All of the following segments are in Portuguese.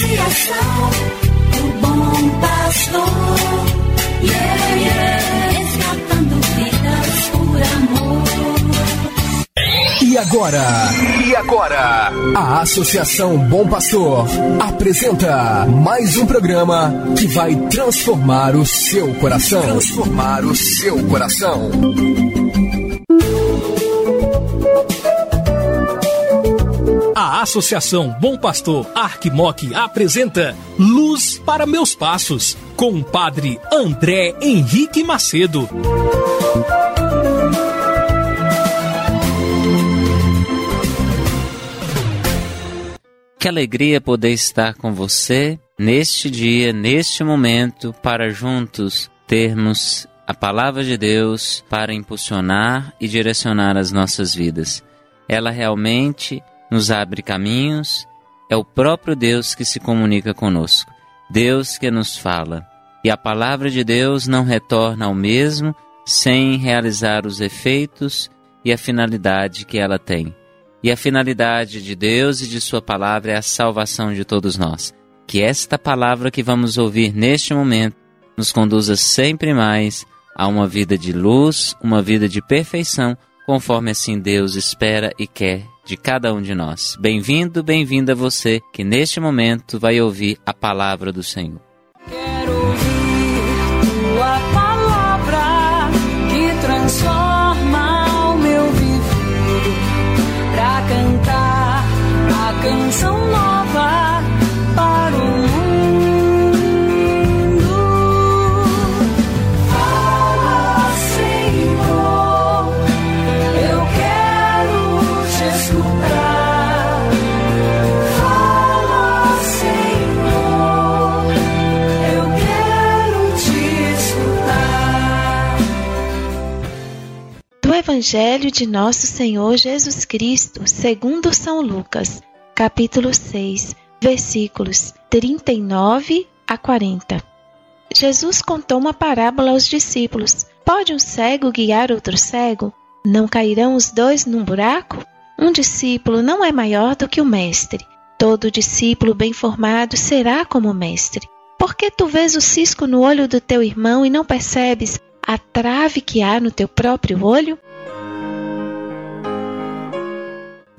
Do Bom Pastor. Yeah, yeah. E agora? E agora? A Associação Bom Pastor apresenta mais um programa que vai transformar o seu coração. Transformar o seu coração. Associação Bom Pastor Arquimoc apresenta Luz para Meus Passos, com o padre André Henrique Macedo. Que alegria poder estar com você neste dia, neste momento, para juntos termos a palavra de Deus para impulsionar e direcionar as nossas vidas. Ela realmente nos abre caminhos, é o próprio Deus que se comunica conosco, Deus que nos fala. E a palavra de Deus não retorna ao mesmo sem realizar os efeitos e a finalidade que ela tem. E a finalidade de Deus e de Sua palavra é a salvação de todos nós. Que esta palavra que vamos ouvir neste momento nos conduza sempre mais a uma vida de luz, uma vida de perfeição, conforme assim Deus espera e quer de cada um de nós. Bem-vindo, bem-vinda você que neste momento vai ouvir a palavra do Senhor. Evangelho de Nosso Senhor Jesus Cristo, segundo São Lucas, capítulo 6, versículos 39 a 40. Jesus contou uma parábola aos discípulos. Pode um cego guiar outro cego? Não cairão os dois num buraco? Um discípulo não é maior do que o mestre. Todo discípulo bem formado será como o mestre. Por que tu vês o cisco no olho do teu irmão e não percebes a trave que há no teu próprio olho?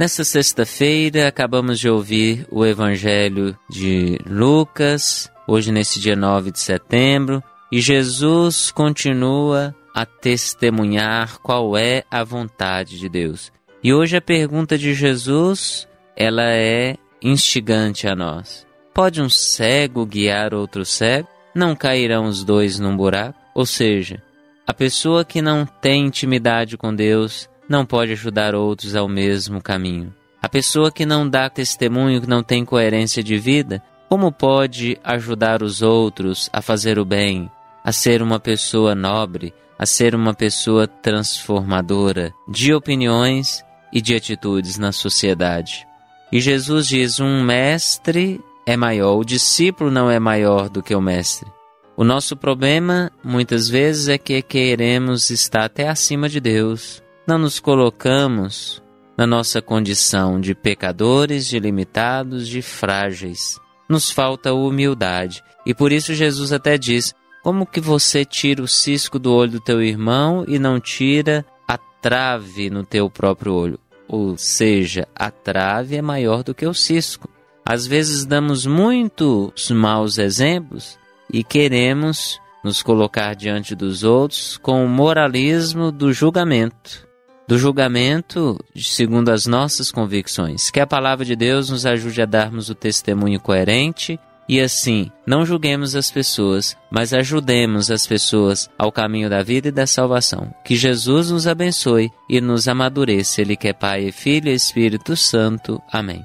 Nesta sexta-feira, acabamos de ouvir o Evangelho de Lucas, hoje, nesse dia 9 de setembro, e Jesus continua a testemunhar qual é a vontade de Deus. E hoje a pergunta de Jesus, ela é instigante a nós. Pode um cego guiar outro cego? Não cairão os dois num buraco? Ou seja, a pessoa que não tem intimidade com Deus não pode ajudar outros ao mesmo caminho. A pessoa que não dá testemunho, que não tem coerência de vida, como pode ajudar os outros a fazer o bem, a ser uma pessoa nobre, a ser uma pessoa transformadora de opiniões e de atitudes na sociedade? E Jesus diz: um mestre é maior, o discípulo não é maior do que o mestre. O nosso problema, muitas vezes, é que queremos estar até acima de Deus. Não nos colocamos na nossa condição de pecadores, de limitados, de frágeis. Nos falta humildade. E por isso Jesus até diz: como que você tira o cisco do olho do teu irmão e não tira a trave no teu próprio olho? Ou seja, a trave é maior do que o cisco. Às vezes damos muitos maus exemplos e queremos nos colocar diante dos outros com o moralismo do julgamento. Do julgamento segundo as nossas convicções. Que a palavra de Deus nos ajude a darmos o testemunho coerente e assim, não julguemos as pessoas, mas ajudemos as pessoas ao caminho da vida e da salvação. Que Jesus nos abençoe e nos amadureça. Ele que é Pai, Filho e Espírito Santo. Amém.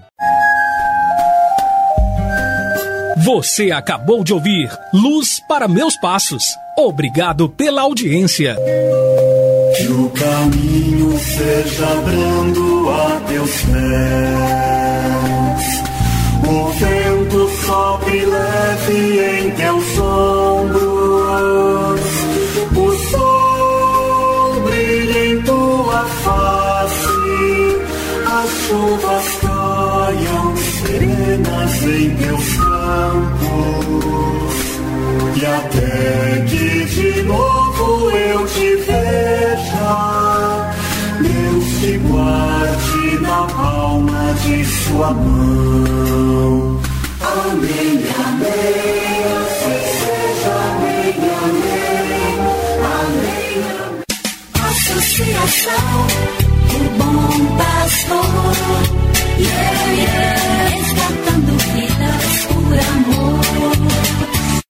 Você acabou de ouvir Luz para Meus Passos. Obrigado pela audiência. Que o caminho seja brando a teus pés. O vento sopre leve em teus ombros. O sol brilha em tua face. As chuvas caiam serenas em teus campos. palma de sua mão. Amém, amém, assim seja, amém, amém, amém, amém. Associação, o bom pastor, yeah, yeah, resgatando vidas por amor.